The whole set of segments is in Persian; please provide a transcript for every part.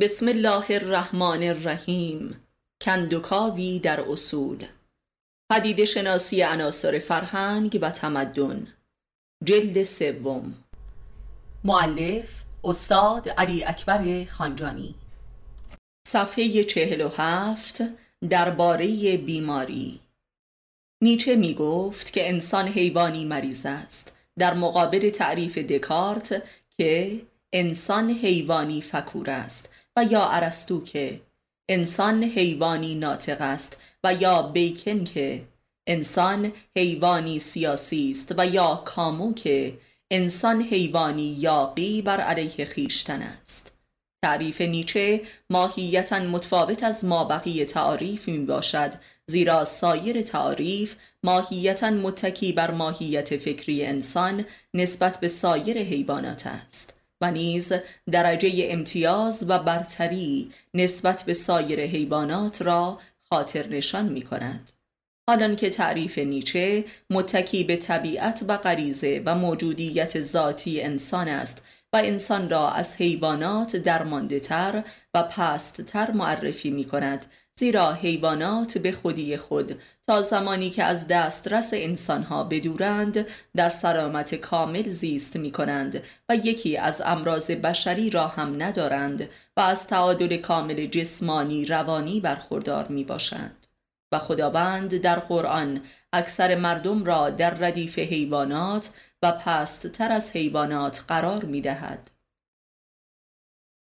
بسم الله الرحمن الرحیم. کندوکاوی در اصول. پدیده شناسی عناصر فرهنگ و تمدن. جلد سوم. معلف استاد علی اکبر خانجانی. صفحه چهل و هفت درباره بیماری. نیچه می گفت که انسان حیوانی مریض است. در مقابل تعریف دکارت که انسان حیوانی فکور است. و یا ارسطو که انسان حیوانی ناطق است و یا بیکن که انسان حیوانی سیاسی است و یا کامو که انسان حیوانی یاقی بر علیه خیشتن است. تعریف نیچه ماهیتا متفاوت از ما بقیه تعاریف می باشد زیرا سایر تعاریف ماهیتا متکی بر ماهیت فکری انسان نسبت به سایر حیوانات است. و نیز درجه امتیاز و برتری نسبت به سایر حیوانات را خاطر نشان می کند. حالان که تعریف نیچه متکی به طبیعت و غریزه و موجودیت ذاتی انسان است و انسان را از حیوانات درمانده تر و پست تر معرفی می کند زیرا حیوانات به خودی خود تا زمانی که از دسترس انسانها بدورند در سلامت کامل زیست می کنند و یکی از امراض بشری را هم ندارند و از تعادل کامل جسمانی روانی برخوردار می باشند و خداوند در قرآن اکثر مردم را در ردیف حیوانات و پست تر از حیوانات قرار می دهد.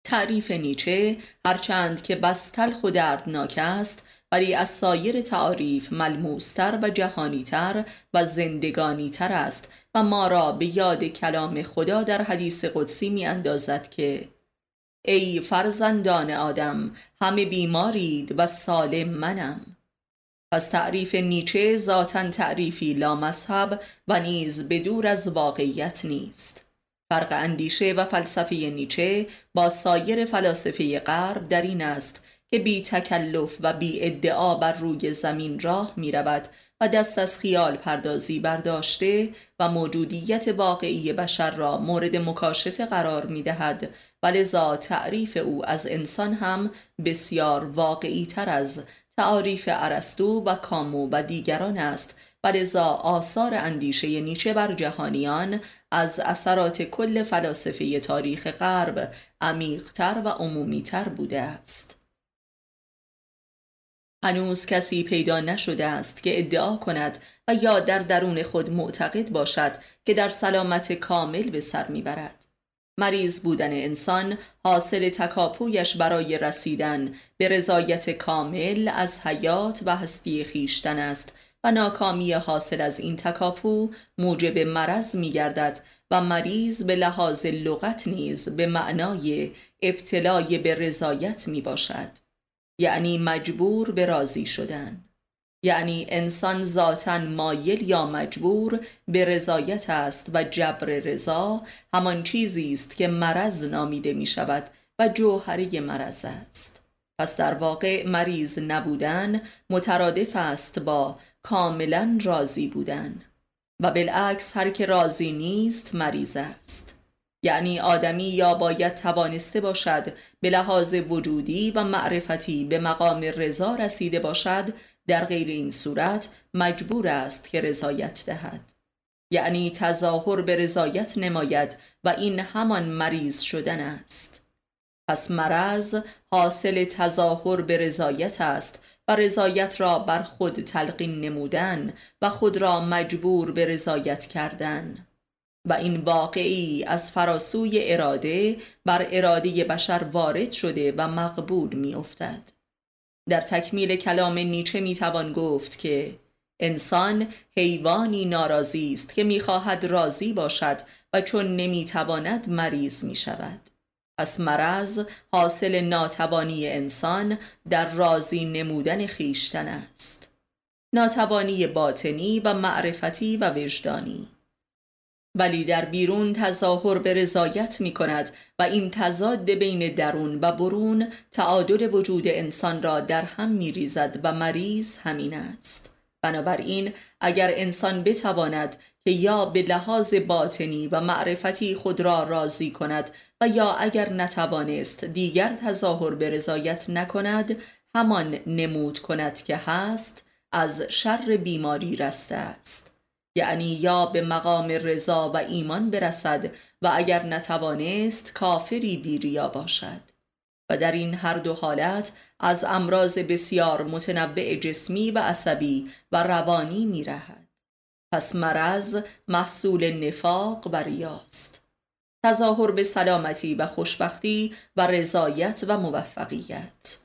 تعریف نیچه هرچند که بس تلخ و دردناک است ولی از سایر تعاریف ملموستر و جهانیتر و زندگانیتر است و ما را به یاد کلام خدا در حدیث قدسی می اندازد که ای فرزندان آدم همه بیمارید و سالم منم. پس تعریف نیچه ذاتا تعریفی لامذهب و نیز به دور از واقعیت نیست. فرق اندیشه و فلسفه نیچه با سایر فلاسفه غرب در این است که بی تکلف و بی ادعا بر روی زمین راه می رود و دست از خیال پردازی برداشته و موجودیت واقعی بشر را مورد مکاشفه قرار می دهد و تعریف او از انسان هم بسیار واقعی تر از تعاریف ارسطو و کامو و دیگران است و لذا آثار اندیشه نیچه بر جهانیان از اثرات کل فلاسفه تاریخ غرب عمیقتر و عمومیتر بوده است. هنوز کسی پیدا نشده است که ادعا کند و یا در درون خود معتقد باشد که در سلامت کامل به سر می‌برد. مریض بودن انسان حاصل تکاپویش برای رسیدن به رضایت کامل از حیات و هستی خیشتن است و ناکامی حاصل از این تکاپو موجب مرض می گردد و مریض به لحاظ لغت نیز به معنای ابتلای به رضایت می باشد یعنی مجبور به راضی شدن. یعنی انسان ذاتا مایل یا مجبور به رضایت است و جبر رضا همان چیزی است که مرض نامیده می شود و جوهری مرض است. پس در واقع مریض نبودن مترادف است با کاملا راضی بودن و بالعکس هر که راضی نیست مریض است. یعنی آدمی یا باید توانسته باشد به لحاظ وجودی و معرفتی به مقام رضا رسیده باشد در غیر این صورت مجبور است که رضایت دهد. یعنی تظاهر به رضایت نماید و این همان مریض شدن است. پس مرض حاصل تظاهر به رضایت است و رضایت را بر خود تلقین نمودن و خود را مجبور به رضایت کردن و این واقعی از فراسوی اراده بر اراده بشر وارد شده و مقبول می افتد. در تکمیل کلام نیچه می توان گفت که انسان حیوانی ناراضی است که می‌خواهد راضی باشد و چون نمی‌تواند مریض می شود. پس مرض حاصل ناتوانی انسان در راضی نمودن خیشتن است. ناتوانی باطنی و معرفتی و وجدانی ولی در بیرون تظاهر به رضایت می کند و این تضاد بین درون و برون تعادل وجود انسان را در هم می ریزد و مریض همین است بنابراین اگر انسان بتواند که یا به لحاظ باطنی و معرفتی خود را راضی کند و یا اگر نتوانست دیگر تظاهر به رضایت نکند همان نمود کند که هست از شر بیماری رسته است. یعنی یا به مقام رضا و ایمان برسد و اگر نتوانست کافری بیریا باشد. و در این هر دو حالت از امراض بسیار متنوع جسمی و عصبی و روانی می رهد. پس مرض محصول نفاق و ریاست. تظاهر به سلامتی و خوشبختی و رضایت و موفقیت.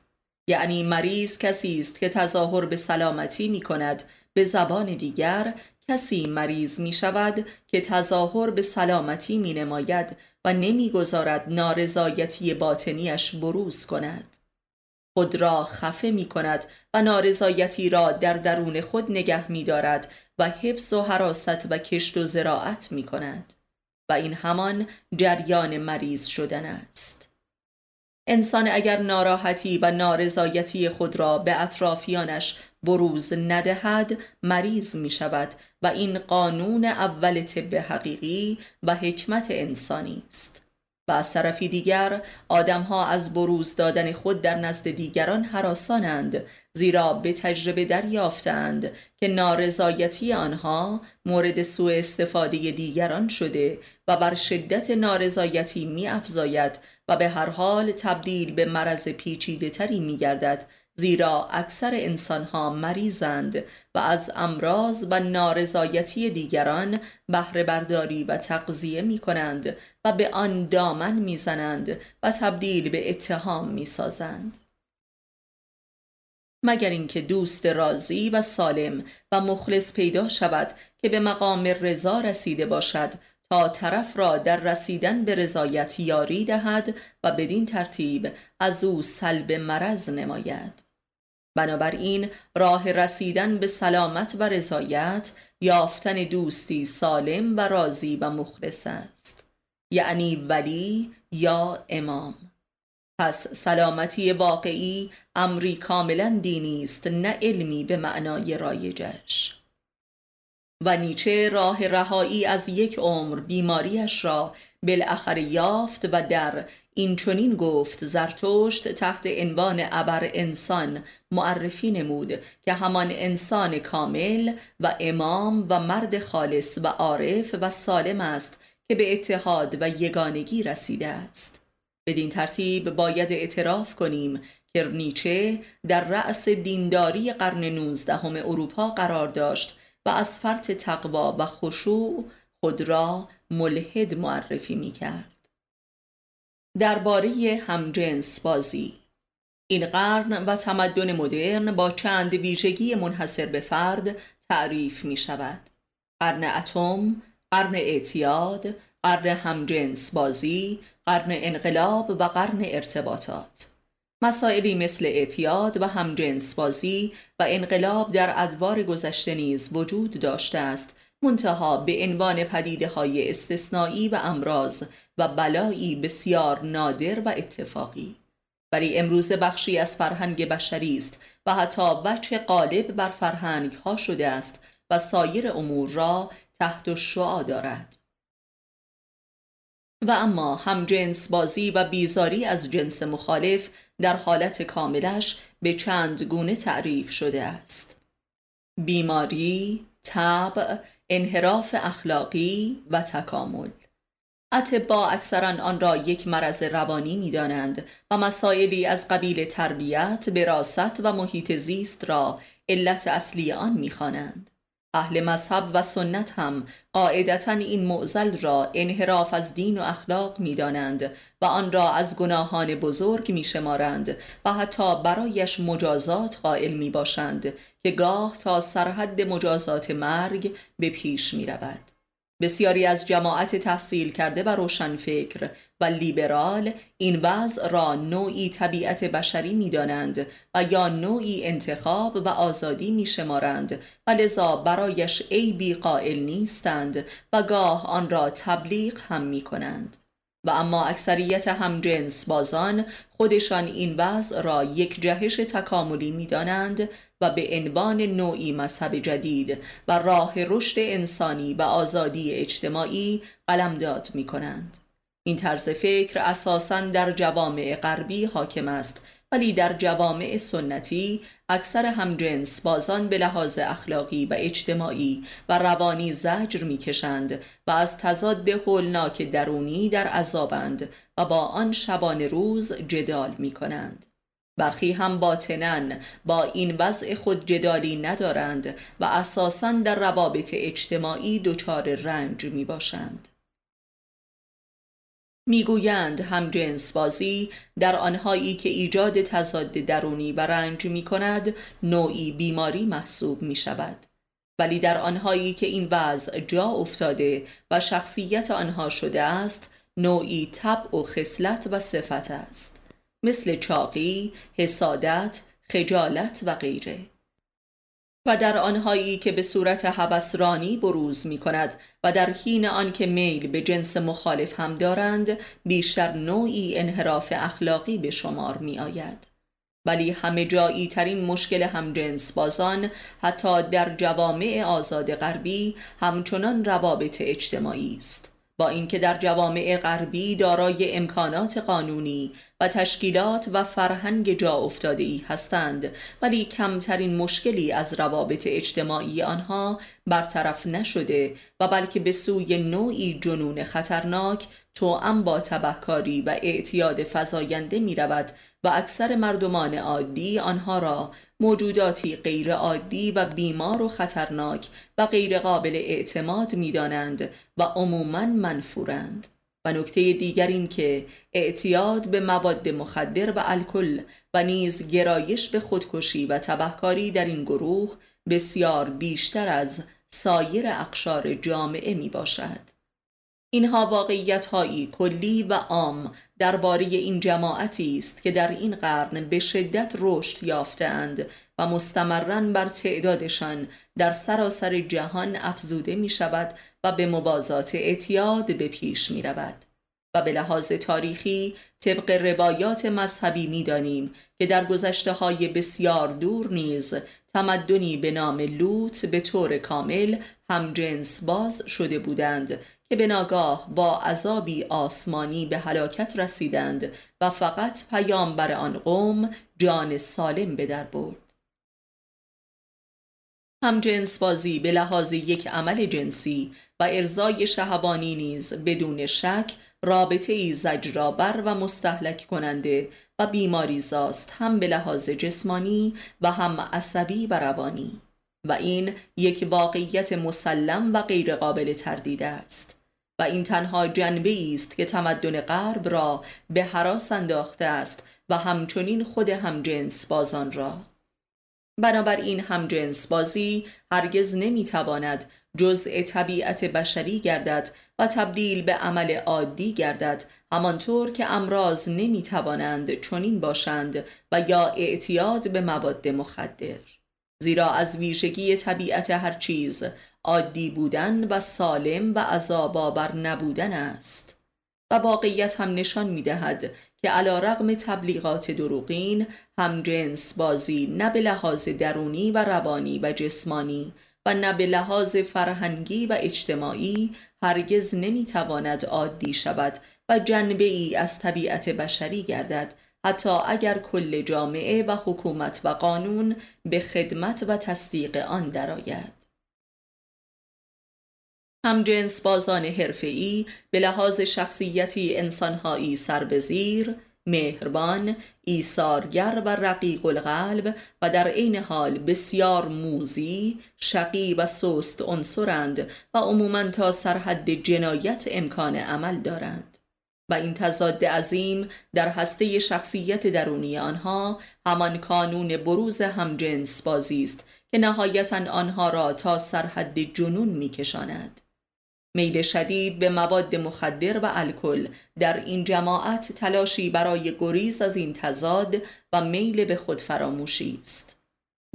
یعنی مریض کسی است که تظاهر به سلامتی می کند به زبان دیگر کسی مریض می شود که تظاهر به سلامتی می نماید و نمی‌گذارد نارضایتی باطنیش بروز کند. خود را خفه می کند و نارضایتی را در درون خود نگه می دارد و حفظ و حراست و کشت و زراعت می کند. و این همان جریان مریض شدن است. انسان اگر ناراحتی و نارضایتی خود را به اطرافیانش بروز ندهد مریض می شود و این قانون اول طب حقیقی و حکمت انسانی است. و از طرفی دیگر آدمها از بروز دادن خود در نزد دیگران حراسانند زیرا به تجربه دریافتند که نارضایتی آنها مورد سوء استفاده دیگران شده و بر شدت نارضایتی می افزاید و به هر حال تبدیل به مرض پیچیده تری می گردد زیرا اکثر انسانها مریضند و از امراض و نارضایتی دیگران بهره برداری و تقضیه می کنند و به آن دامن می زنند و تبدیل به اتهام می سازند. مگر اینکه دوست راضی و سالم و مخلص پیدا شود که به مقام رضا رسیده باشد تا طرف را در رسیدن به رضایت یاری دهد و بدین ترتیب از او سلب مرض نماید. بنابراین راه رسیدن به سلامت و رضایت یافتن دوستی سالم و راضی و مخلص است. یعنی ولی یا امام. پس سلامتی واقعی امری کاملا دینی است نه علمی به معنای رایجش. و نیچه راه رهایی از یک عمر بیماریش را بالاخره یافت و در این چنین گفت زرتشت تحت عنوان ابر انسان معرفی نمود که همان انسان کامل و امام و مرد خالص و عارف و سالم است که به اتحاد و یگانگی رسیده است. بدین ترتیب باید اعتراف کنیم که نیچه در رأس دینداری قرن نوزدهم اروپا قرار داشت و از فرط تقوا و خشوع خود را ملحد معرفی می کرد. درباره همجنس بازی این قرن و تمدن مدرن با چند ویژگی منحصر به فرد تعریف می شود. قرن اتم، قرن اعتیاد، قرن همجنس بازی، قرن انقلاب و قرن ارتباطات. مسائلی مثل اعتیاد و همجنس بازی و انقلاب در ادوار گذشته نیز وجود داشته است منتها به عنوان پدیده های استثنایی و امراض و بلایی بسیار نادر و اتفاقی ولی امروز بخشی از فرهنگ بشری است و حتی بچه غالب بر فرهنگ ها شده است و سایر امور را تحت شعا دارد و اما هم جنس بازی و بیزاری از جنس مخالف در حالت کاملش به چند گونه تعریف شده است بیماری، طبع، انحراف اخلاقی و تکامل اتبا اکثرا آن را یک مرض روانی می دانند و مسائلی از قبیل تربیت، براست و محیط زیست را علت اصلی آن می خوانند. اهل مذهب و سنت هم قاعدتا این معزل را انحراف از دین و اخلاق می دانند و آن را از گناهان بزرگ می شمارند و حتی برایش مجازات قائل می باشند که گاه تا سرحد مجازات مرگ به پیش می رود. بسیاری از جماعت تحصیل کرده و روشنفکر و لیبرال این وضع را نوعی طبیعت بشری می دانند و یا نوعی انتخاب و آزادی می شمارند و لذا برایش عیبی قائل نیستند و گاه آن را تبلیغ هم می کنند. و اما اکثریت همجنس بازان خودشان این وضع را یک جهش تکاملی می دانند و به عنوان نوعی مذهب جدید و راه رشد انسانی و آزادی اجتماعی قلمداد می کنند. این طرز فکر اساساً در جوامع غربی حاکم است ولی در جوامع سنتی اکثر همجنس بازان به لحاظ اخلاقی و اجتماعی و روانی زجر می‌کشند و از تضاد هولناک درونی در عذابند و با آن شبان روز جدال می کنند. برخی هم باطنن با این وضع خود جدالی ندارند و اساساً در روابط اجتماعی دچار رنج می باشند. می‌گویند هم جنس بازی در آنهایی که ایجاد تضاد درونی و رنج می کند نوعی بیماری محسوب می شود ولی در آنهایی که این وضع جا افتاده و شخصیت آنها شده است نوعی طبع و خصلت و صفت است. مثل چاقی، حسادت، خجالت و غیره. و در آنهایی که به صورت حبسرانی بروز می کند و در حین آنکه میل به جنس مخالف هم دارند بیشتر نوعی انحراف اخلاقی به شمار می آید. ولی همه جایی ترین مشکل همجنس بازان حتی در جوامع آزاد غربی همچنان روابط اجتماعی است. با اینکه در جوامع غربی دارای امکانات قانونی و تشکیلات و فرهنگ جا افتاده ای هستند ولی کمترین مشکلی از روابط اجتماعی آنها برطرف نشده و بلکه به سوی نوعی جنون خطرناک توأم با تبهکاری و اعتیاد فزاینده می رود و اکثر مردمان عادی آنها را موجوداتی غیر عادی و بیمار و خطرناک و غیر قابل اعتماد می دانند و عموما منفورند و نکته دیگر این که اعتیاد به مواد مخدر و الکل و نیز گرایش به خودکشی و تبهکاری در این گروه بسیار بیشتر از سایر اقشار جامعه می باشد. اینها واقعیت هایی کلی و عام درباره این جماعتی است که در این قرن به شدت رشد یافتند و مستمرا بر تعدادشان در سراسر جهان افزوده می شود و به موازات اعتیاد به پیش می رود. و به لحاظ تاریخی طبق روایات مذهبی می دانیم که در گذشته های بسیار دور نیز تمدنی به نام لوط به طور کامل هم جنس باز شده بودند که به ناگاه با عذابی آسمانی به هلاکت رسیدند و فقط پیامبر آن قوم جان سالم به در برد. هم جنس بازی به لحاظ یک عمل جنسی و ارزای شهوانی نیز بدون شک رابطه ای زجرآور و مستحلک کننده و بیماری زاست هم به لحاظ جسمانی و هم عصبی و روانی. و این یک واقعیت مسلم و غیرقابل تردید است. و این تنها جنبه است که تمدن غرب را به حراس انداخته است و همچنین خود همجنس بازان را. بنابراین همجنس بازی هرگز نمی‌تواند جزء طبیعت بشری گردد و تبدیل به عمل عادی گردد همانطور که امراض نمی‌توانند چنین باشند و یا اعتیاد به مواد مخدر. زیرا از ویژگی طبیعت هر چیز عادی بودن و سالم و عذاب نبودن است. و واقعیت هم نشان می دهد که علا رغم تبلیغات دروغین هم جنس بازی نه به لحاظ درونی و روانی و جسمانی و نه به لحاظ فرهنگی و اجتماعی هرگز نمی‌تواند عادی شود و جنبه ای از طبیعت بشری گردد حتی اگر کل جامعه و حکومت و قانون به خدمت و تصدیق آن درآید. هم جنس بازان حرفه‌ای به لحاظ شخصیتی انسانهایی سربزیر، مهربان، ایثارگر و رقیق القلب و در عین حال بسیار موزی، شقی و سست عنصرند و عموما تا سرحد جنایت امکان عمل دارند. و این تضاد عظیم در هسته شخصیت درونی آنها همان کانون بروز همجنس بازی است که نهایتا آنها را تا سرحد جنون میکشاند. میل شدید به مواد مخدر و الکل در این جماعت تلاشی برای گریز از این تضاد و میل به خود فراموشی است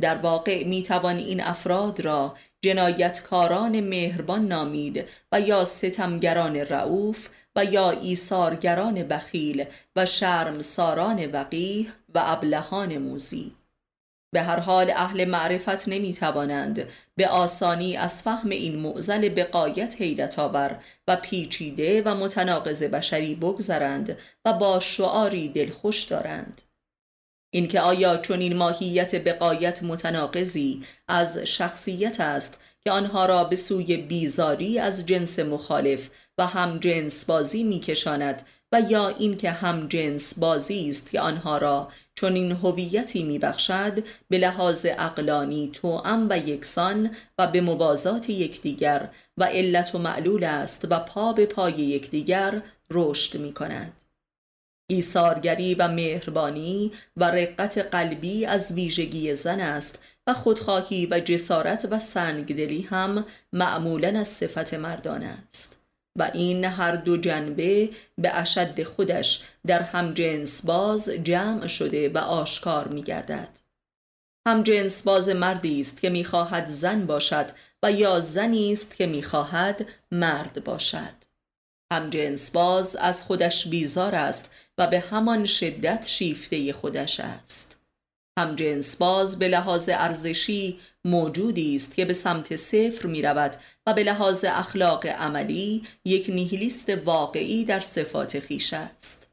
در واقع می توان این افراد را جنایتکاران مهربان نامید و یا ستمگران رعوف و یا ایثارگران بخیل و شرم ساران وقیه و ابلهان موزی به هر حال اهل معرفت نمی توانند به آسانی از فهم این معزل بقایت حیرت آور و پیچیده و متناقض بشری بگذرند و با شعاری دلخوش دارند. اینکه آیا چون این ماهیت بقایت متناقضی از شخصیت است که آنها را به سوی بیزاری از جنس مخالف و هم جنس بازی میکشاند و یا اینکه هم جنس بازی است که آنها را چون این هویتی میبخشد به لحاظ اقلانی توأم و یکسان و به موازات یکدیگر و علت و معلول است و پا به پای یکدیگر رشد می کند. ایثارگری و مهربانی و رقت قلبی از ویژگی زن است خودخواهی و جسارت و سنگدلی هم معمولا از صفت مردان است و این هر دو جنبه به اشد خودش در همجنس باز جمع شده و آشکار می گردد. همجنس باز مردی است که می‌خواهد زن باشد و یا زنی است که می‌خواهد مرد باشد. همجنس باز از خودش بیزار است و به همان شدت شیفته خودش است. همجنس باز به لحاظ ارزشی موجودی است که به سمت صفر می رود و به لحاظ اخلاق عملی یک نیهیلیست واقعی در صفات خیش است.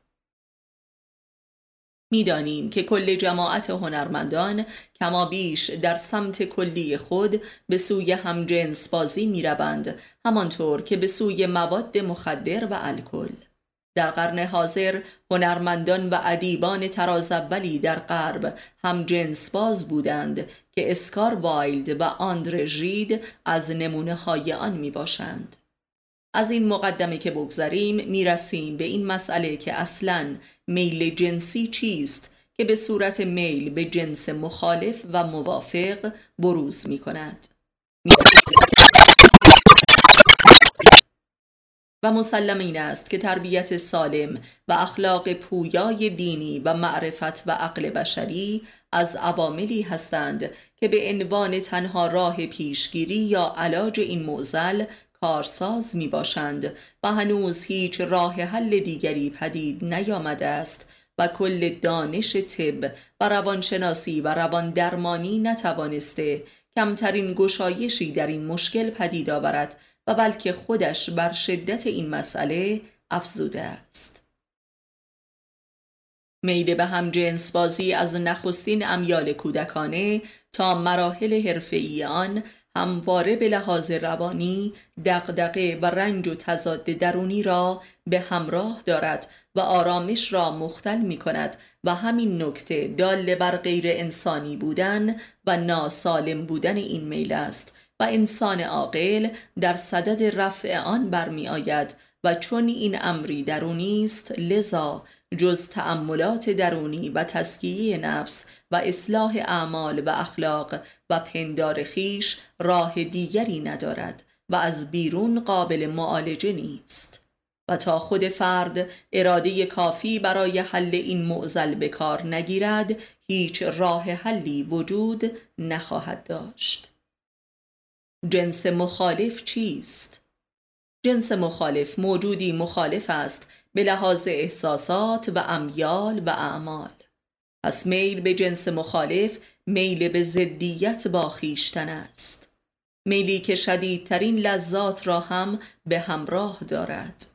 می‌دانیم که کل جماعت هنرمندان کما بیش در سمت کلی خود به سوی همجنس بازی می روند همانطور که به سوی مواد مخدر و الکل. در قرن حاضر هنرمندان و ادیبان تراز اولی در غرب هم جنس باز بودند که اسکار وایلد و آندر ژید از نمونه های آن می باشند. از این مقدمه که بگذریم می رسیم به این مسئله که اصلا میل جنسی چیست که به صورت میل به جنس مخالف و موافق بروز می کند. و مسلم این است که تربیت سالم و اخلاق پویای دینی و معرفت و عقل بشری از عواملی هستند که به عنوان تنها راه پیشگیری یا علاج این معزل کارساز می باشند و هنوز هیچ راه حل دیگری پدید نیامده است و کل دانش طب و روانشناسی و روان درمانی نتوانسته کمترین گشایشی در این مشکل پدید آورد و بلکه خودش بر شدت این مسئله افزوده است. میل به هم جنس بازی از نخستین امیال کودکانه تا مراحل حرفه‌ای آن همواره به لحاظ روانی دقدقه و رنج و تضاد درونی را به همراه دارد و آرامش را مختل می کند و همین نکته دال بر غیر انسانی بودن و ناسالم بودن این میل است. و انسان عاقل در صدد رفع آن برمی آید و چون این امری درونی است لذا جز تأملات درونی و تسکیه نفس و اصلاح اعمال و اخلاق و پندار خیش راه دیگری ندارد و از بیرون قابل معالجه نیست. و تا خود فرد اراده کافی برای حل این معزل به کار نگیرد هیچ راه حلی وجود نخواهد داشت. جنس مخالف چیست؟ جنس مخالف موجودی مخالف است به لحاظ احساسات و امیال و اعمال. پس میل به جنس مخالف میل به زدیت با خیشتن است. میلی که شدیدترین لذات را هم به همراه دارد.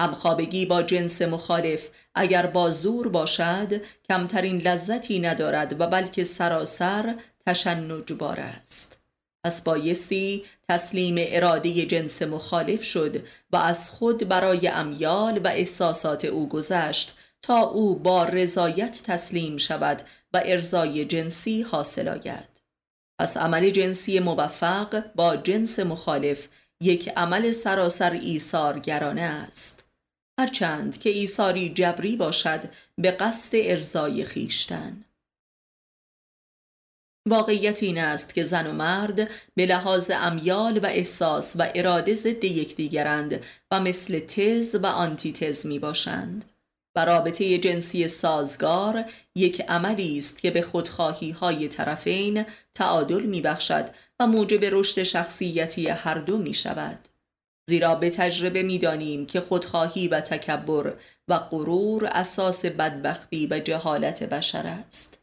همخوابگی با جنس مخالف اگر با زور باشد کمترین لذتی ندارد و بلکه سراسر تشنجبار است. پس بایستی تسلیم اراده جنس مخالف شد و از خود برای امیال و احساسات او گذشت تا او با رضایت تسلیم شود و ارزای جنسی حاصل آید. پس عمل جنسی موفق با جنس مخالف یک عمل سراسر ایثارگرانه است. هرچند که ایثاری جبری باشد به قصد ارزای خیشتن. واقعیت این است که زن و مرد به لحاظ امیال و احساس و اراده ضد یکدیگرند و مثل تز و آنتیتز می باشند و رابطه جنسی سازگار یک عملی است که به خودخواهی های طرفین تعادل می بخشد و موجب رشد شخصیتی هر دو می شود زیرا به تجربه می دانیم که خودخواهی و تکبر و غرور اساس بدبختی و جهالت بشر است.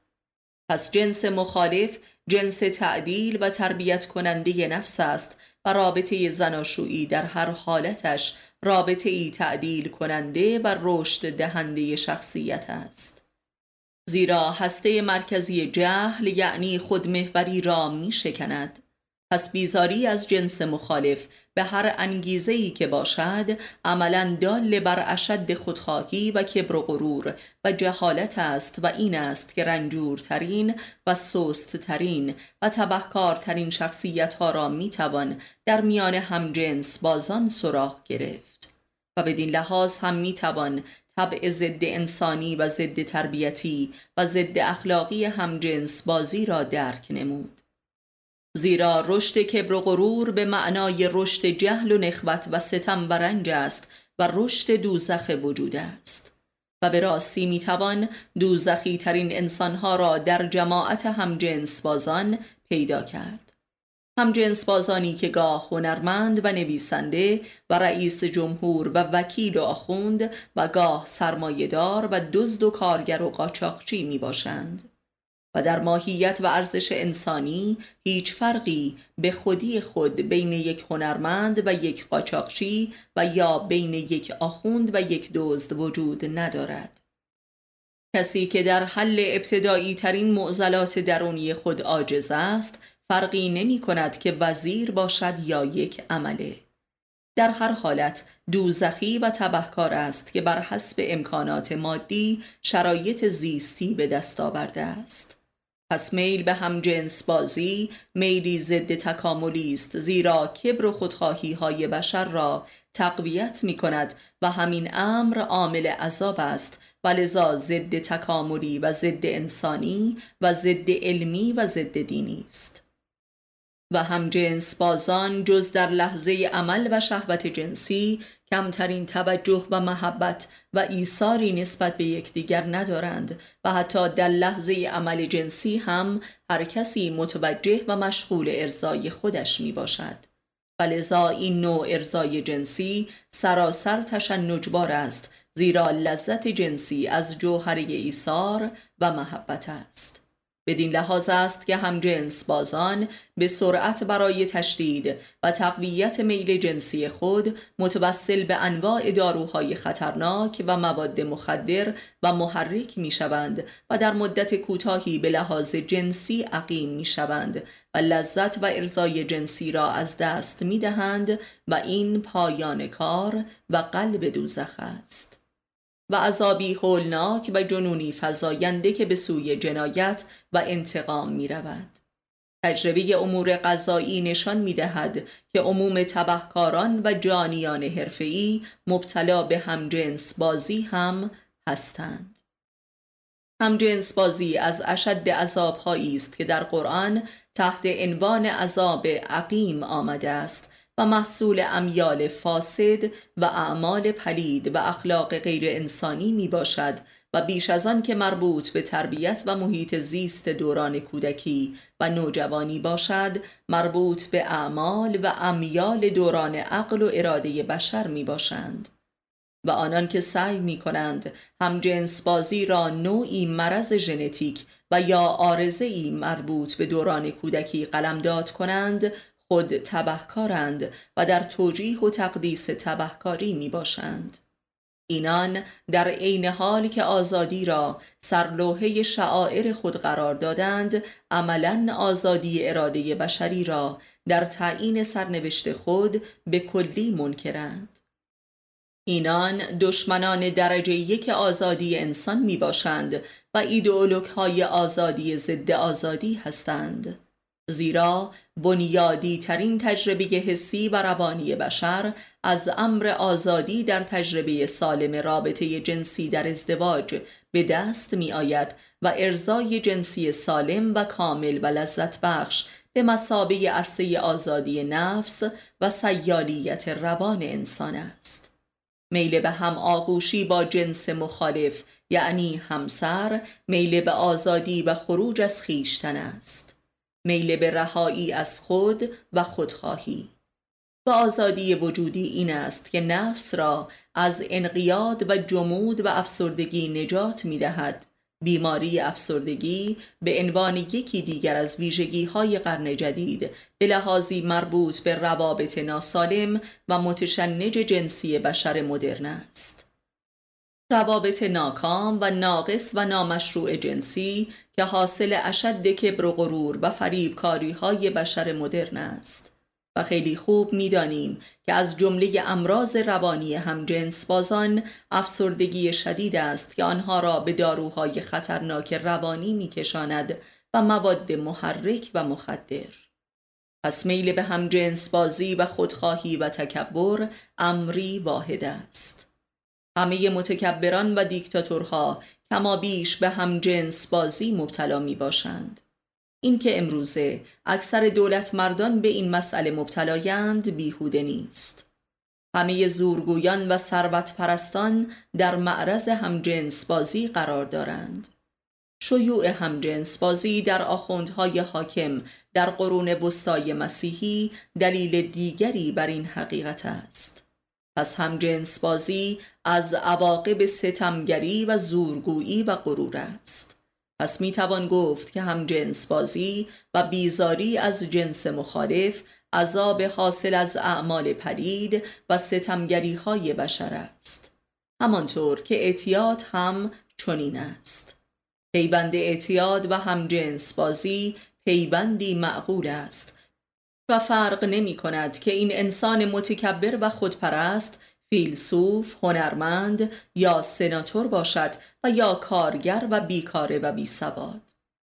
پس جنس مخالف جنس تعدیل و تربیت کننده نفس است و رابطه زناشویی در هر حالتش رابطه ای تعدیل کننده و رشد دهنده شخصیت است. زیرا هسته مرکزی جهل یعنی خودمهوری را می شکند پس بیزاری از جنس مخالف به هر انگیزه که باشد عملا دال بر اشد خودخواهی و کبر و غرور و جهالت است و این است که رنجورترین و سستترین و تبهکارترین شخصیت ها را می‌توان در میان همجنس بازان سراغ گرفت و بدین لحاظ هم می‌توان طبع ضد انسانی و ضد تربیتی و ضد اخلاقی همجنس بازی را درک نمود. زیرا رشد کبر و غرور به معنای رشد جهل و نخوت و ستم و رنج است و رشد دوزخ وجود است و به راستی می‌توان دوزخی ترین انسانها را در جماعت همجنس بازان پیدا کرد همجنس بازانی که گاه هنرمند و نویسنده و رئیس جمهور و وکیل و آخوند و گاه سرمایهدار و دزد و کارگر و قاچاقچی می باشند. و در ماهیت و ارزش انسانی هیچ فرقی به خودی خود بین یک هنرمند و یک قاچاقچی و یا بین یک آخوند و یک دزد وجود ندارد. کسی که در حل ابتدایی ترین معضلات درونی خود عاجز است فرقی نمی کند که وزیر باشد یا یک عمله. در هر حالت دوزخی و تبهکار است که بر حسب امکانات مادی شرایط زیستی به دست آورده است. پس میل به هم جنس بازی میلی ضد تکاملی است زیرا کبر و خودخواهی های بشر را تقویت می کند و همین امر عامل عذاب است. و لذا ضد تکاملی و ضد انسانی و ضد علمی و ضد دینی است. و هم جنس بازان جز در لحظه عمل و شهوت جنسی کمترین توجه و محبت و ایثاری نسبت به یکدیگر ندارند و حتی در لحظه عمل جنسی هم هر کسی متوجه و مشغول ارزای خودش می باشد و لذا این نوع ارزای جنسی سراسر تشنجبار است زیرا لذت جنسی از جوهره ایثار و محبت است. بدین لحاظ است که هم جنس بازان به سرعت برای تشدید و تقویت میل جنسی خود متوسل به انواع داروهای خطرناک و مواد مخدر و محرک می شوند و در مدت کوتاهی به لحاظ جنسی عقیم می شوند و لذت و ارزای جنسی را از دست می دهند و این پایان کار و قلب دوزخ است. و عذابی هولناک و جنونی فزاینده که به سوی جنایت و انتقام می رود. تجربه امور قضایی نشان می دهد که عموم تبهکاران و جانیان حرفه‌ای مبتلا به همجنس بازی هم هستند. همجنس بازی از اشد عذابهایی است که در قرآن تحت عنوان عذاب عقیم آمده است و محصول امیال فاسد و اعمال پلید و اخلاق غیر انسانی می باشد و بیش از آن که مربوط به تربیت و محیط زیست دوران کودکی و نوجوانی باشد مربوط به اعمال و امیال دوران عقل و اراده بشر می باشند و آنان که سعی می کنند هم جنس بازی را نوعی مرض ژنتیک و یا آرزه ای مربوط به دوران کودکی قلمداد کنند خود تبهکارند و در توجیه و تقدیس تبهکاری می باشند. اینان در عین حالی که آزادی را سرلوحه شعائر خود قرار دادند عملا آزادی اراده بشری را در تعیین سرنوشت خود به کلی منکرند اینان دشمنان درجه یک آزادی انسان می باشند و ایدئولوگ های آزادی ضد آزادی هستند زیرا بنیادی ترین تجربه حسی و روانی بشر از امر آزادی در تجربه سالم رابطه جنسی در ازدواج به دست می آید و ارزای جنسی سالم و کامل و لذت بخش به مسابه عرصه آزادی نفس و سیالیت روان انسان است. میل به هم آغوشی با جنس مخالف یعنی همسر میل به آزادی و خروج از خیشتن است. میل به رهایی از خود و خودخواهی و آزادی وجودی این است که نفس را از انقیاد و جمود و افسردگی نجات می دهد بیماری افسردگی به عنوان یکی دیگر از ویژگی های قرن جدید به لحاظی مربوط به روابط ناسالم و متشنج جنسی بشر مدرن است. روابط ناکام و ناقص و نامشروع جنسی که حاصل اشد کبر و غرور و فریبکاری های بشر مدرن است. و خیلی خوب می‌دانیم که از جمله امراض روانی همجنس بازان افسردگی شدید است که آنها را به داروهای خطرناک روانی میکشاند و مواد محرک و مخدر پس میل به همجنس بازی و خودخواهی و تکبر امری واحد است همه متکبران و دیکتاتورها کما بیش به همجنس بازی مبتلا می باشند اینکه امروزه اکثر دولت مردان به این مسئله مبتلایند بیهوده نیست. همه زورگویان و ثروت پرستان در معرض همجنس بازی قرار دارند. شیوع همجنس بازی در آخوندهای حاکم در قرون وسطای مسیحی دلیل دیگری بر این حقیقت است. پس همجنس بازی از عواقب ستمگری و زورگویی و غرور است. پس می توان گفت که هم جنس بازی و بیزاری از جنس مخالف عذاب حاصل از اعمال پدید و ستمگری های بشر است. همانطور که اعتیاد هم چنین است. پیوند اعتیاد و هم جنس بازی پیوندی معقول است و فرق نمی کند که این انسان متکبر و خودپرست فیلسوف، هنرمند یا سناتور باشد و یا کارگر و بیکاره و بیسواد.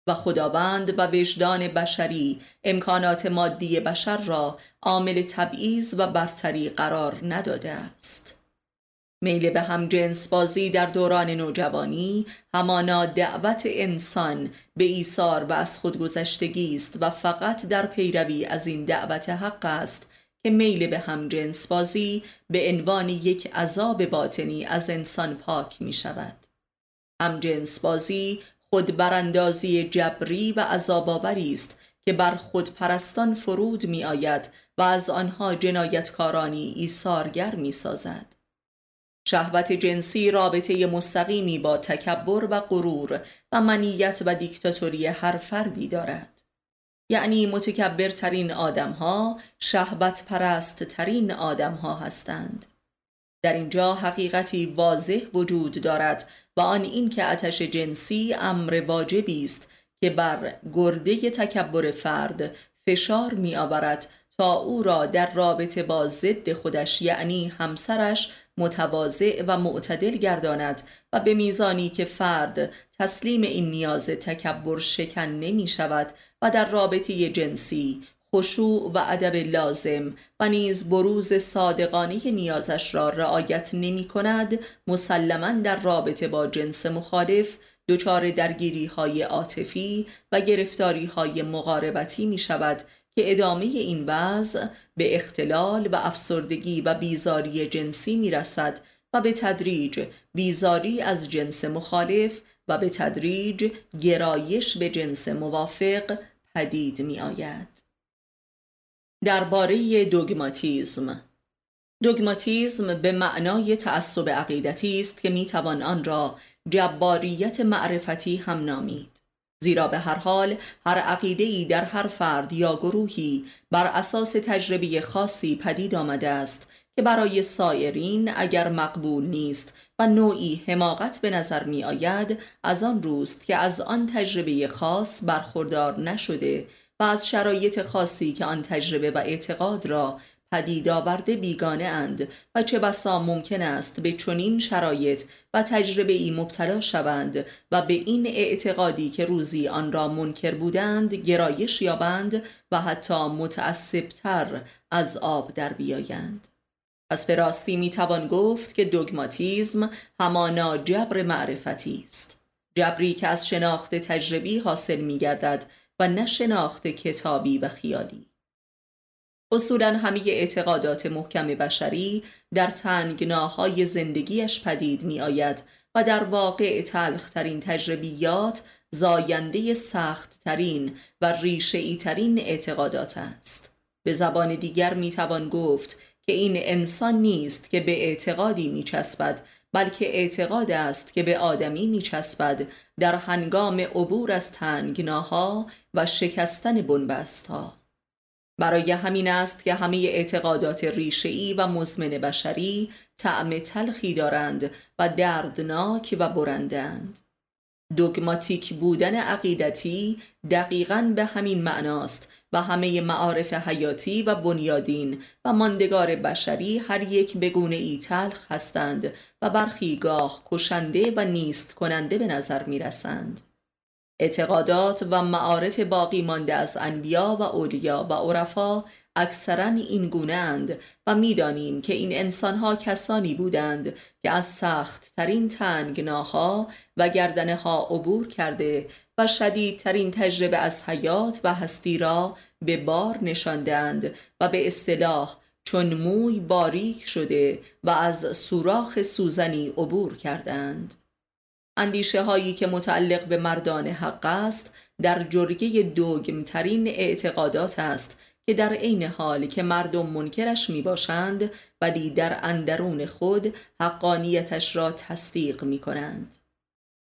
و خداوند و وجدان بشری امکانات مادی بشر را عامل تبعیض و برتری قرار نداده است. میل به هم جنس بازی در دوران نوجوانی همانا دعوت انسان به ایثار و از خودگذشتگی است و فقط در پیروی از این دعوت حق است که میل به همجنس بازی به عنوان یک عذاب باطنی از انسان پاک می شود. همجنس بازی خود براندازی جبری و عذابآوری است که بر خود پرستان فرود می آید و از آنها جنایتکارانی ایثارگر می سازد. شهوت جنسی رابطه مستقیمی با تکبر و غرور و منیت و دیکتاتوری هر فردی دارد. یعنی متکبرترین آدم ها شهبت پرست ترین آدم ها هستند در اینجا حقیقتی واضح وجود دارد و آن این که آتش جنسی امر واجبی است که بر گرده تکبر فرد فشار می آورد تا او را در رابطه با ضد خودش یعنی همسرش متواضع و معتدل گرداند و به میزانی که فرد تسلیم این نیاز تکبر شکن نمی شود و در رابطه جنسی خشوع و ادب لازم و نیز بروز صادقانه نیازش را رعایت نمی کند مسلما در رابطه با جنس مخالف دچار درگیری های عاطفی و گرفتاری های مقاربتی می شود که ادامه این وضع به اختلال و افسردگی و بیزاری جنسی می رسد و به تدریج بیزاری از جنس مخالف و به تدریج گرایش به جنس موافق پدید می آید. درباره دوگماتیزم دوگماتیزم به معنای تعصب عقیدتی است که می توان آن را جباریت معرفتی هم نامید. زیرا به هر حال هر عقیده در هر فرد یا گروهی بر اساس تجربه خاصی پدید آمده است که برای سایرین اگر مقبول نیست و نوعی حماقت به نظر می آید از آن روست که از آن تجربه خاص برخوردار نشده و از شرایط خاصی که آن تجربه و اعتقاد را پدید آورده بیگانه اند و چه بسا ممکن است به چنین شرایط و تجربه ای مبتلا شوند و به این اعتقادی که روزی آن را منکر بودند گرایش یابند و حتی متعصبتر از آب در بیایند. پس به راستی می توان گفت که دوگماتیزم همانا جبر معرفتی است. جبری که از شناخت تجربی حاصل می گردد و نه شناخت کتابی و خیالی. اصولا همه اعتقادات محکم بشری در تنگناهای زندگیش پدید می آید و در واقع تلخترین تجربیات زاینده سخت ترین و ریشه ترین اعتقادات است. به زبان دیگر می توان گفت که این انسان نیست که به اعتقادی می چسبد بلکه اعتقاد است که به آدمی میچسبد در هنگام عبور از تنگناها و شکستن بنبستها. برای همین است که همه اعتقادات ریشه‌ای و مزمن بشری طعم تلخی دارند و دردناک و برندند دوگماتیک بودن عقیدتی دقیقا به همین معناست و همه معارف حیاتی و بنیادین و ماندگار بشری هر یک بگونه ای تلخ هستند و برخی گاه کشنده و نیست کننده به نظر می رسند. اعتقادات و معارف باقی مانده از انبیا و اولیا و عرفا اکثرا این گونند و می‌دانیم که این انسانها کسانی بودند که از سخت ترین تنگناها و گردنه ها عبور کرده و شدیدترین تجربه از حیات و هستی را به بار نشاندند و به اصطلاح چون موی باریک شده و از سوراخ سوزنی عبور کردند. اندیشه هایی که متعلق به مردان حق است در جرگه دوگمترین اعتقادات است که در عین حال که مردم منکرش می باشند ولی در اندرون خود حقانیتش را تصدیق می کنند.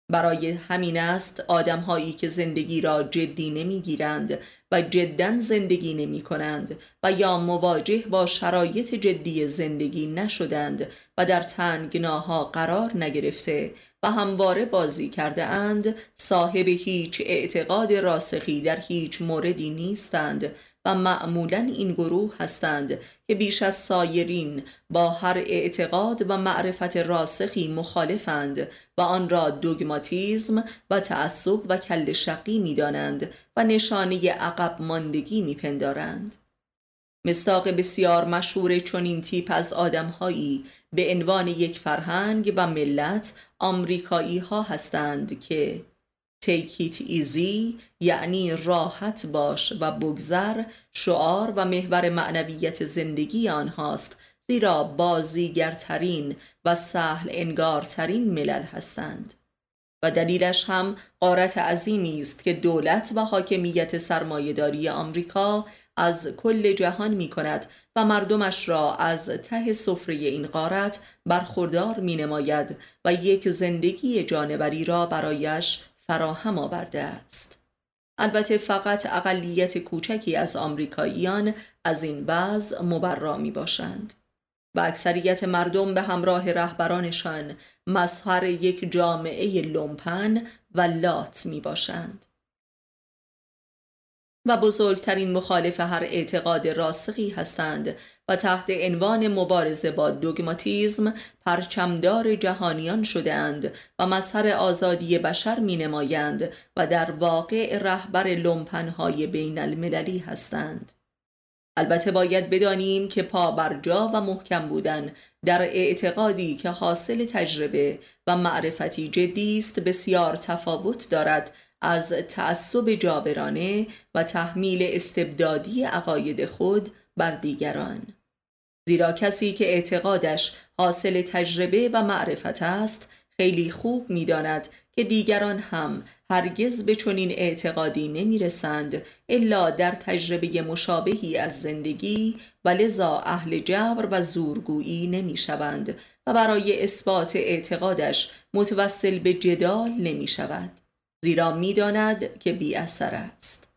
برای همین است آدم هایی که زندگی را جدی نمی گیرند و جدا زندگی نمی کنند و یا مواجه با شرایط جدی زندگی نشدند و در تنگناها قرار نگرفته و همواره بازی کرده اند صاحب هیچ اعتقاد راسخی در هیچ موردی نیستند و معمولا این گروه هستند که بیش از سایرین با هر اعتقاد و معرفت راسخی مخالفند و آن را دوگماتیزم و تعصب و کل شقی می دانند و نشانه عقب ماندگی می پندارند. مستاق بسیار مشهور چنین تیپ از آدمهایی به عنوان یک فرهنگ و ملت آمریکایی ها هستند که take it easy یعنی راحت باش و بگذر. شعار و محور معنویت زندگی آنهاست زیرا بازیگرترین و سهل انگارترین ملل هستند. و دلیلش هم قارت عظیمی است که دولت و حاکمیت سرمایهداری آمریکا از کل جهان می کند و مردمش را از ته سفره این قارت برخوردار می نماید و یک زندگی جانوری را برایش فراهم آورده است. البته فقط اقلیت کوچکی از آمریکاییان از این وضع مبرا می باشند و اکثریت مردم به همراه رهبرانشان مظهر یک جامعه لومپن و لات می باشند. و بزرگترین مخالف هر اعتقاد راسخی هستند و تحت عنوان مبارزه با دوگماتیزم پرچمدار جهانیان شدهاند و مظهر آزادی بشر می نمایند و در واقع رهبر لومپنهای بین المللی هستند. البته باید بدانیم که پا بر جا و محکم بودن در اعتقادی که حاصل تجربه و معرفتی جدی است بسیار تفاوت دارد از تعصب جابرانه و تحمیل استبدادی عقاید خود بر دیگران. زیرا کسی که اعتقادش حاصل تجربه و معرفت است خیلی خوب می‌داند که دیگران هم هرگز به چنین اعتقادی نمی‌رسند الا در تجربه مشابهی از زندگی و لذا اهل جبر و زورگویی نمی‌شوند و برای اثبات اعتقادش متوسل به جدال نمی شود زیرا می‌داند که بی اثر است.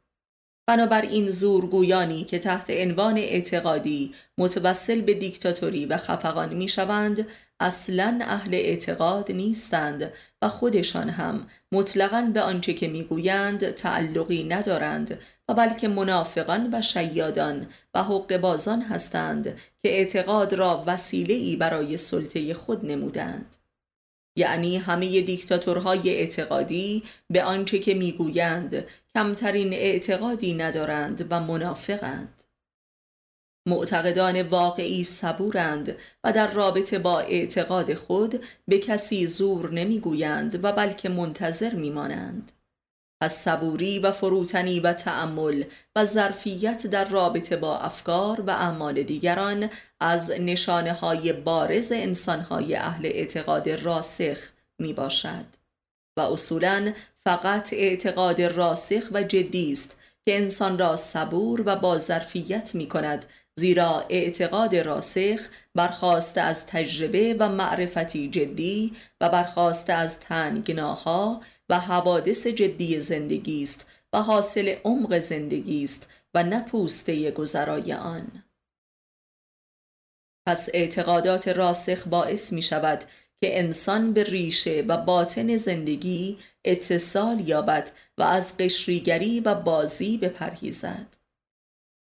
بنابراین زورگویانی که تحت عنوان اعتقادی متوسل به دیکتاتوری و خفقان می شوند اصلا اهل اعتقاد نیستند و خودشان هم مطلقا به آنچه که می‌گویند تعلقی ندارند و بلکه منافقان و شیادان و حق بازان هستند که اعتقاد را وسیله ای برای سلطه خود نمودند یعنی همه دیکتاتورهای اعتقادی به آنچه که می‌گویند کمترین اعتقادی ندارند و منافقند. معتقدان واقعی صبورند و در رابطه با اعتقاد خود به کسی زور نمی‌گویند و بلکه منتظر میمانند. از صبوری و فروتنی و تأمل و ظرفیت در رابطه با افکار و اعمال دیگران از نشانه های بارز انسانهای اهل اعتقاد راسخ می باشد و اصولا فقط اعتقاد راسخ و جدی است که انسان را صبور و با ظرفیت می کند زیرا اعتقاد راسخ برخواسته از تجربه و معرفتی جدی و برخواسته از تنگناها و حوادث جدی زندگی است و حاصل عمق زندگی است و نپوسته گذرای آن. پس اعتقادات راسخ باعث می شود که انسان به ریشه و باطن زندگی اتصال یابد و از قشریگری و بازی بپرهیزد.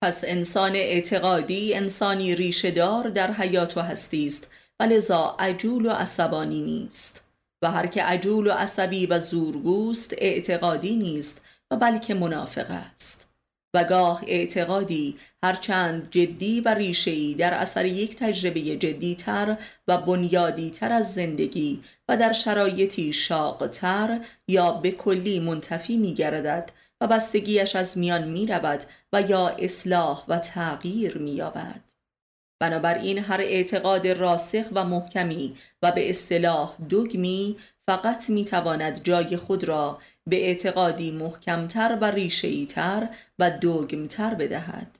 پس انسان اعتقادی انسانی ریشهدار در حیات و هستی است و لذا عجول و عصبانی نیست. و هر که عجول و عصبی و زورگوست اعتقادی نیست و بلکه منافق است و گاه اعتقادی هرچند جدی و ریشه‌ای در اثر یک تجربه جدیتر و بنیادیتر از زندگی و در شرایطی شاقتر یا به کلی منتفی می گردد و بستگیش از میان می رود و یا اصلاح و تغییر می یابد. بنابراین هر اعتقاد راسخ و محکمی و به اصطلاح دگمی فقط می تواند جای خود را به اعتقادی محکمتر و ریشهیتر و دوگمتر بدهد.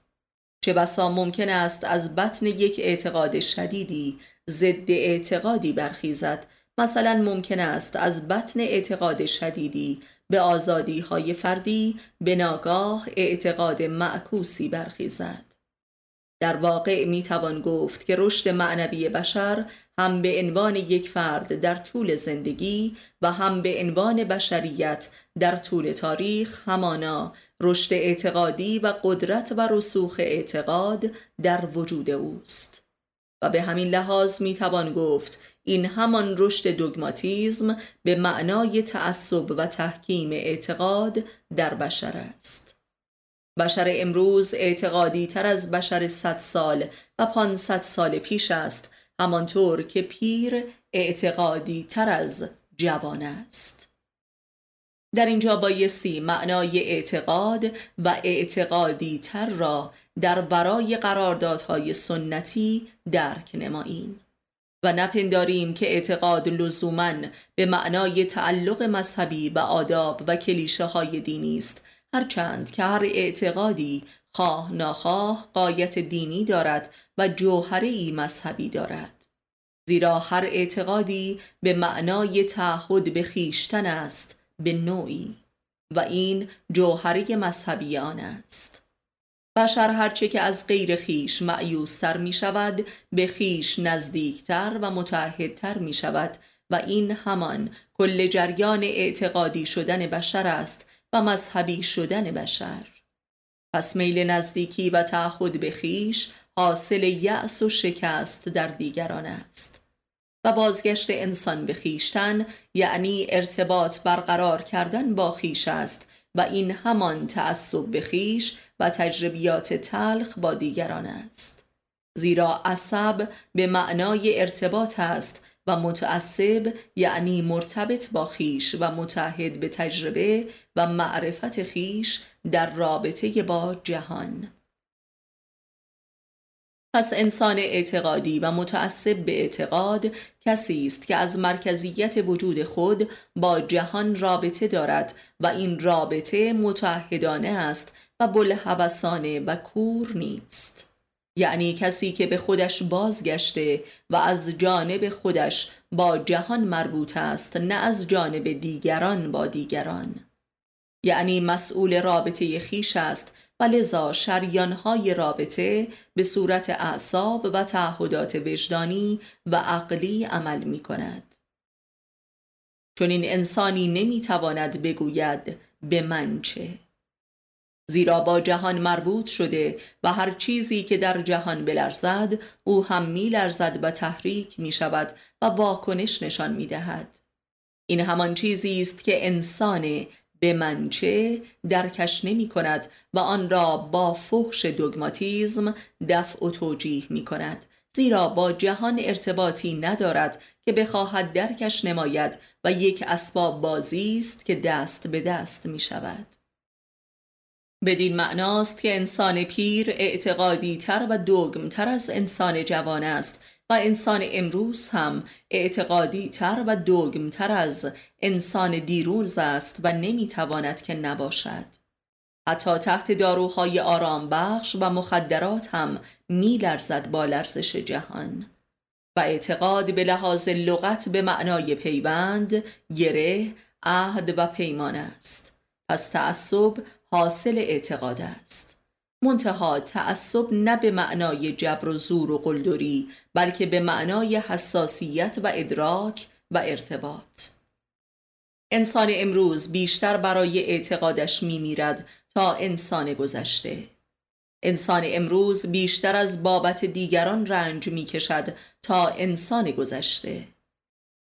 چه بسا ممکن است از بطن یک اعتقاد شدیدی ضد اعتقادی برخیزد. مثلا ممکن است از بطن اعتقاد شدیدی به آزادی های فردی به ناگاه اعتقاد معکوسی برخیزد. در واقع می توان گفت که رشد معنوی بشر هم به عنوان یک فرد در طول زندگی و هم به عنوان بشریت در طول تاریخ همانا رشد اعتقادی و قدرت و رسوخ اعتقاد در وجود اوست. و به همین لحاظ می توان گفت این همان رشد دوگماتیزم به معنای تعصب و تحکیم اعتقاد در بشر است. بشر امروز اعتقادی تر از بشر صد سال و پانصد سال پیش است همانطور که پیر اعتقادی تر از جوان است. در اینجا بایستی معنای اعتقاد و اعتقادی تر را در برای قراردادهای سنتی درک نماییم و نپنداریم که اعتقاد لزوما به معنای تعلق مذهبی و آداب و کلیشه های دینی است هرچند که هر اعتقادی خواه ناخواه قایت دینی دارد و جوهره ای مذهبی دارد. زیرا هر اعتقادی به معنای تعهد به خیشتن است به نوعی. و این جوهره مذهبی آن است. بشر هرچه که از غیر خیش معیوستر می شود به خیش نزدیکتر و متحدتر می شود و این همان کل جریان اعتقادی شدن بشر است و مذهبی شدن بشر. پس میل نزدیکی و تعهد به خیش حاصل یأس و شکست در دیگران است. و بازگشت انسان به خیشتن یعنی ارتباط برقرار کردن با خیش است و این همان تعصب به خیش و تجربیات تلخ با دیگران است. زیرا عصب به معنای ارتباط است و متعصب یعنی مرتبط با خیش و متحد به تجربه و معرفت خیش در رابطه با جهان. پس انسان اعتقادی و متعصب به اعتقاد کسی است که از مرکزیت وجود خود با جهان رابطه دارد و این رابطه متحدانه است و بلحوثانه و کور نیست. یعنی کسی که به خودش بازگشته و از جانب خودش با جهان مربوط است نه از جانب دیگران با دیگران یعنی مسئول رابطه خیش است و لذا شریانهای رابطه به صورت اعصاب و تعهدات وجدانی و عقلی عمل می کند. چون این انسانی نمی تواند بگوید به من چه زیرا با جهان مربوط شده و هر چیزی که در جهان بلرزد او هم می لرزد و تحریک می شود و واکنش نشان می دهد. این همان چیزی است که انسان به منچه درکش نمی کند و آن را با فحش دوگماتیزم دفع و توجیه می کند زیرا با جهان ارتباطی ندارد که بخواهد درکش نماید و یک اسباب بازی است که دست به دست می شود بدین معناست که انسان پیر اعتقادی تر و دوگم تر از انسان جوان است و انسان امروز هم اعتقادی تر و دوگم تر از انسان دیروز است و نمی‌تواند که نباشد. حتی تحت داروهای آرام بخش و مخدرات هم می لرزد با لرزش جهان. و اعتقاد به لحاظ لغت به معنای پیوند، گره، عهد و پیمان است. پس تعصب حاصل اعتقاد است. منتها تعصب نه به معنای جبر و زور و قلدری بلکه به معنای حساسیت و ادراک و ارتباط. انسان امروز بیشتر برای اعتقادش میمیرد تا انسان گذشته. انسان امروز بیشتر از بابت دیگران رنج می کشد تا انسان گذشته.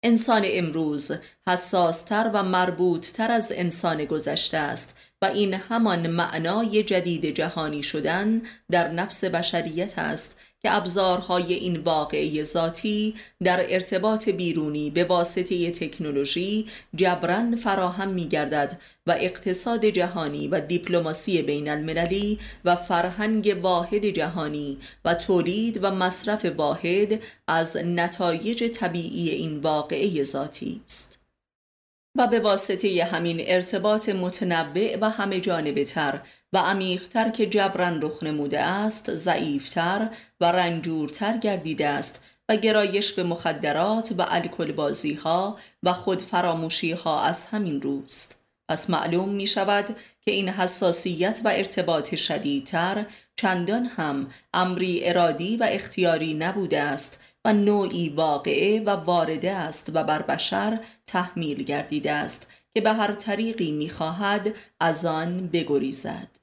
انسان امروز حساستر و مربوطتر از انسان گذشته است و این همان معنای جدید جهانی شدن در نفس بشریت است که ابزارهای این واقعی ذاتی در ارتباط بیرونی به واسطه تکنولوژی جبران فراهم می گردد و اقتصاد جهانی و دیپلماسی بین المللی و فرهنگ واحد جهانی و تولید و مصرف واحد از نتایج طبیعی این واقعه ذاتی است. و به واسطه همین ارتباط متنوع و همه جانبه تر و عمیقتر که جبران رخ نموده است ضعیفتر و رنجورتر گردیده است و گرایش به مخدرات و الکل بازی ها و خود فراموشی ها از همین روست. پس معلوم می شود که این حساسیت و ارتباط شدیدتر چندان هم امری ارادی و اختیاری نبوده است و نوعی واقعه و وارده است و بر بشر تحمیل گردیده است که به هر طریقی می‌خواهد از آن بگریزد.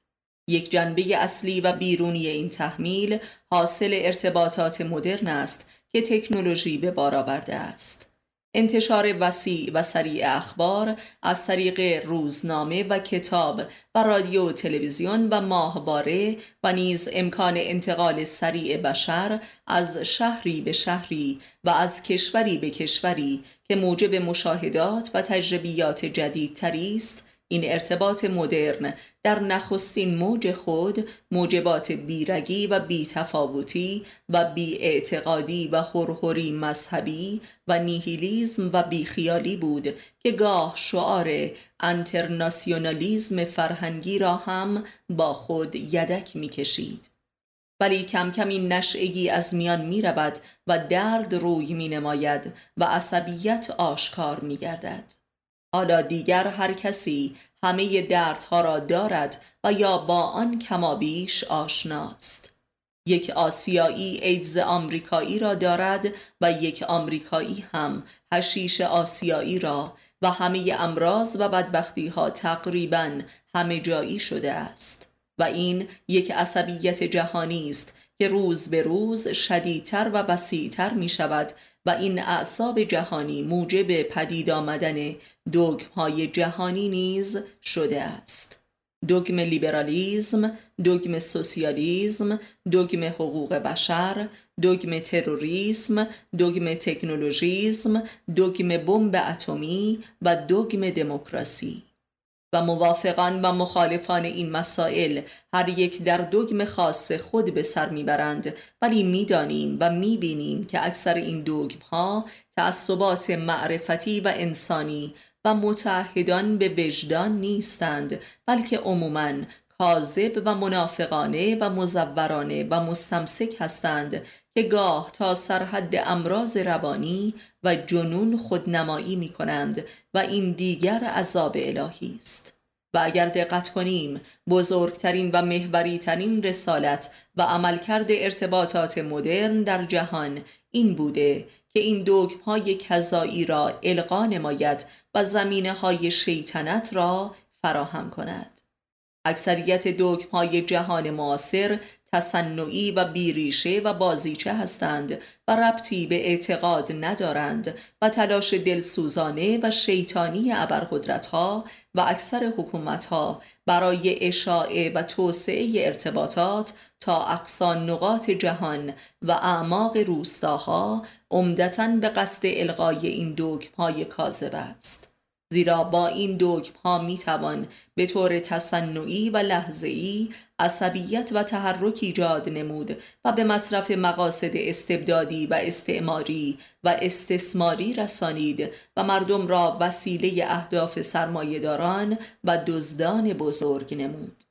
یک جنبه اصلی و بیرونی این تحمیل حاصل ارتباطات مدرن است که تکنولوژی به بار آورده است. انتشار وسیع و سریع اخبار از طریق روزنامه و کتاب و رادیو و تلویزیون و ماهواره و نیز امکان انتقال سریع بشر از شهری به شهری و از کشوری به کشوری که موجب مشاهدات و تجربیات جدیدتری است این ارتباط مدرن در نخستین موج خود موجبات بیرگی و بیتفاوتی و بیاعتقادی و هرهری مذهبی و نیهیلیزم و بیخیالی بود که گاه شعار انترناسیونالیزم فرهنگی را هم با خود یدک می‌کشید. ولی کم کم این نشعگی از میان می رود و درد روی می نماید و عصبیت آشکار می گردد. حالا دیگر هر کسی همه دردها را دارد و یا با آن کمابیش آشناست. یک آسیایی ایدز آمریکایی را دارد و یک آمریکایی هم هشیش آسیایی را و همه امراض و بدبختی ها تقریبا همه جایی شده است. و این یک عصبیت جهانی است که روز به روز شدیدتر و وسیعتر می شود و این اعصاب جهانی موجب پدید آمدن دوگم های جهانی نیز شده است. دوگم لیبرالیزم، دوگم سوسیالیزم، دوگم حقوق بشر، دوگم تروریسم، دوگم تکنولوژیزم، دوگم بمب اتمی و دوگم دموکراسی. و موافقان و مخالفان این مسائل هر یک در دگم خاص خود به سر می‌برند. ولی می‌دانیم و می‌بینیم که اکثر این دگم ها تعصبات معرفتی و انسانی و متحدان به وجدان نیستند بلکه عموما کاذب و منافقانه و مزورانه و مستمسک هستند که گاه تا سرحد امراض روانی و جنون خودنمایی می کنند و این دیگر عذاب الهی است. و اگر دقت کنیم بزرگترین و محوری ترین رسالت و عملکرد ارتباطات مدرن در جهان این بوده که این دوگم های کذایی را القا نماید و زمینه های شیطنت را فراهم کند. اکثریت دوگم های جهان معاصر تصنعی و بیریشه و بازیچه هستند و ربطی به اعتقاد ندارند و تلاش دلسوزانه و شیطانی ابرقدرتها و اکثر حکومتها برای اشاعه و توسعه ارتباطات تا اقصا نقاط جهان و اعماق روستاها عمدتا به قصد القای این های کاذب است. زیرا با این دوگم ها می توان به طور تصنعی و لحظه‌ای عصبیت و تحرک ایجاد نمود و به مصرف مقاصد استبدادی و استعماری و استثماری رسانید و مردم را وسیله اهداف سرمایهداران و دزدان بزرگ نمود.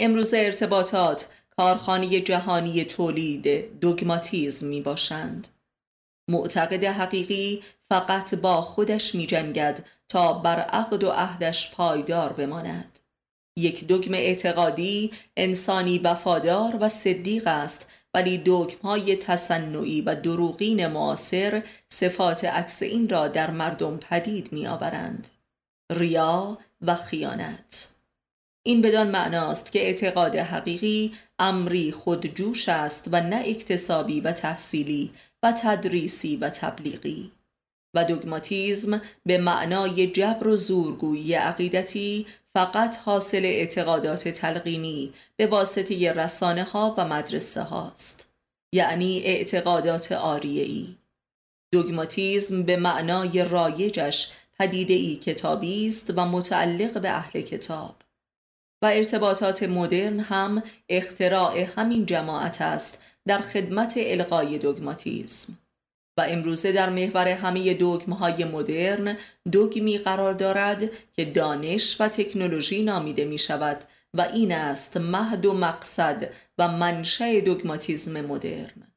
امروز ارتباطات کارخانه جهانی تولید دوگماتیزم می باشند معتقد حقیقی فقط با خودش می جنگد تا بر عقد و عهدش پایدار بماند. یک دگم اعتقادی انسانی وفادار و صدیق است ولی دگم های تصنعی و دروغین معاصر صفات عکس این را در مردم پدید می آورند ریا و خیانت. این بدان معناست که اعتقاد حقیقی امری خودجوش است و نه اکتسابی و تحصیلی و تدریسی و تبلیغی. و دوگماتیزم به معنای جبر و زورگویی عقیدتی فقط حاصل اعتقادات تلقینی به واسطه رسانه ها و مدرسه هاست یعنی اعتقادات آریه‌ای. دوگماتیزم به معنای رایجش پدیده ای کتابی است و متعلق به اهل کتاب. و ارتباطات مدرن هم اختراع همین جماعت است در خدمت القای دوگماتیزم. و امروزه در محور همه های مدرن دوگمی قرار دارد که دانش و تکنولوژی نامیده می شود و این است مهد و مقصد و منشأ دوگماتیزم مدرن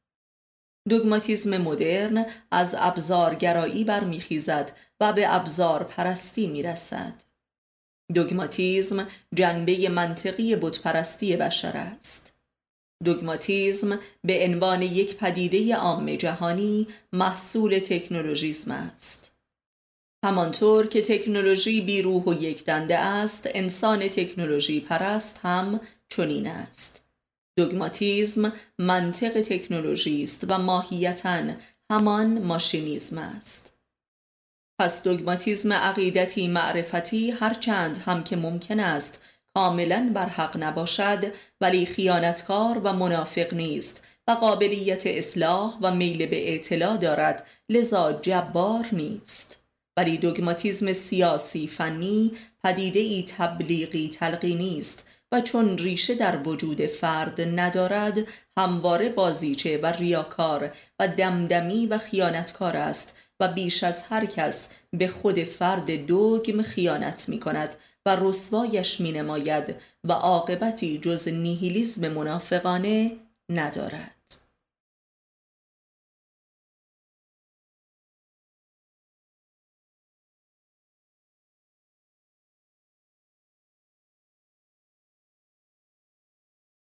دوگماتیزم مدرن از ابزارگرایی برمیخیزد و به ابزار پرستی می رسد. دوگماتیزم جنبه منطقی بتپرستی بشر است. دوگماتیزم به عنوان یک پدیده عام جهانی محصول تکنولوژیزم است. همانطور که تکنولوژی بیروح و یک دنده است، انسان تکنولوژی پرست هم چنین است. دوگماتیزم منطق تکنولوژی است و ماهیتا همان ماشینیزم است. پس دوگماتیزم عقیدتی معرفتی هرچند هم که ممکن است کاملا بر حق نباشد ولی خیانتکار و منافق نیست و قابلیت اصلاح و میل به اطلاع دارد لذا جبار نیست. ولی دوگماتیزم سیاسی فنی پدیده ای تبلیغی تلقینی است و چون ریشه در وجود فرد ندارد همواره بازیچه و ریاکار و دمدمی و خیانتکار است و بیش از هر کس به خود فرد دوگم خیانت می کند و رسوایش می نماید و عاقبتی جز نیهیلیزم منافقانه ندارد.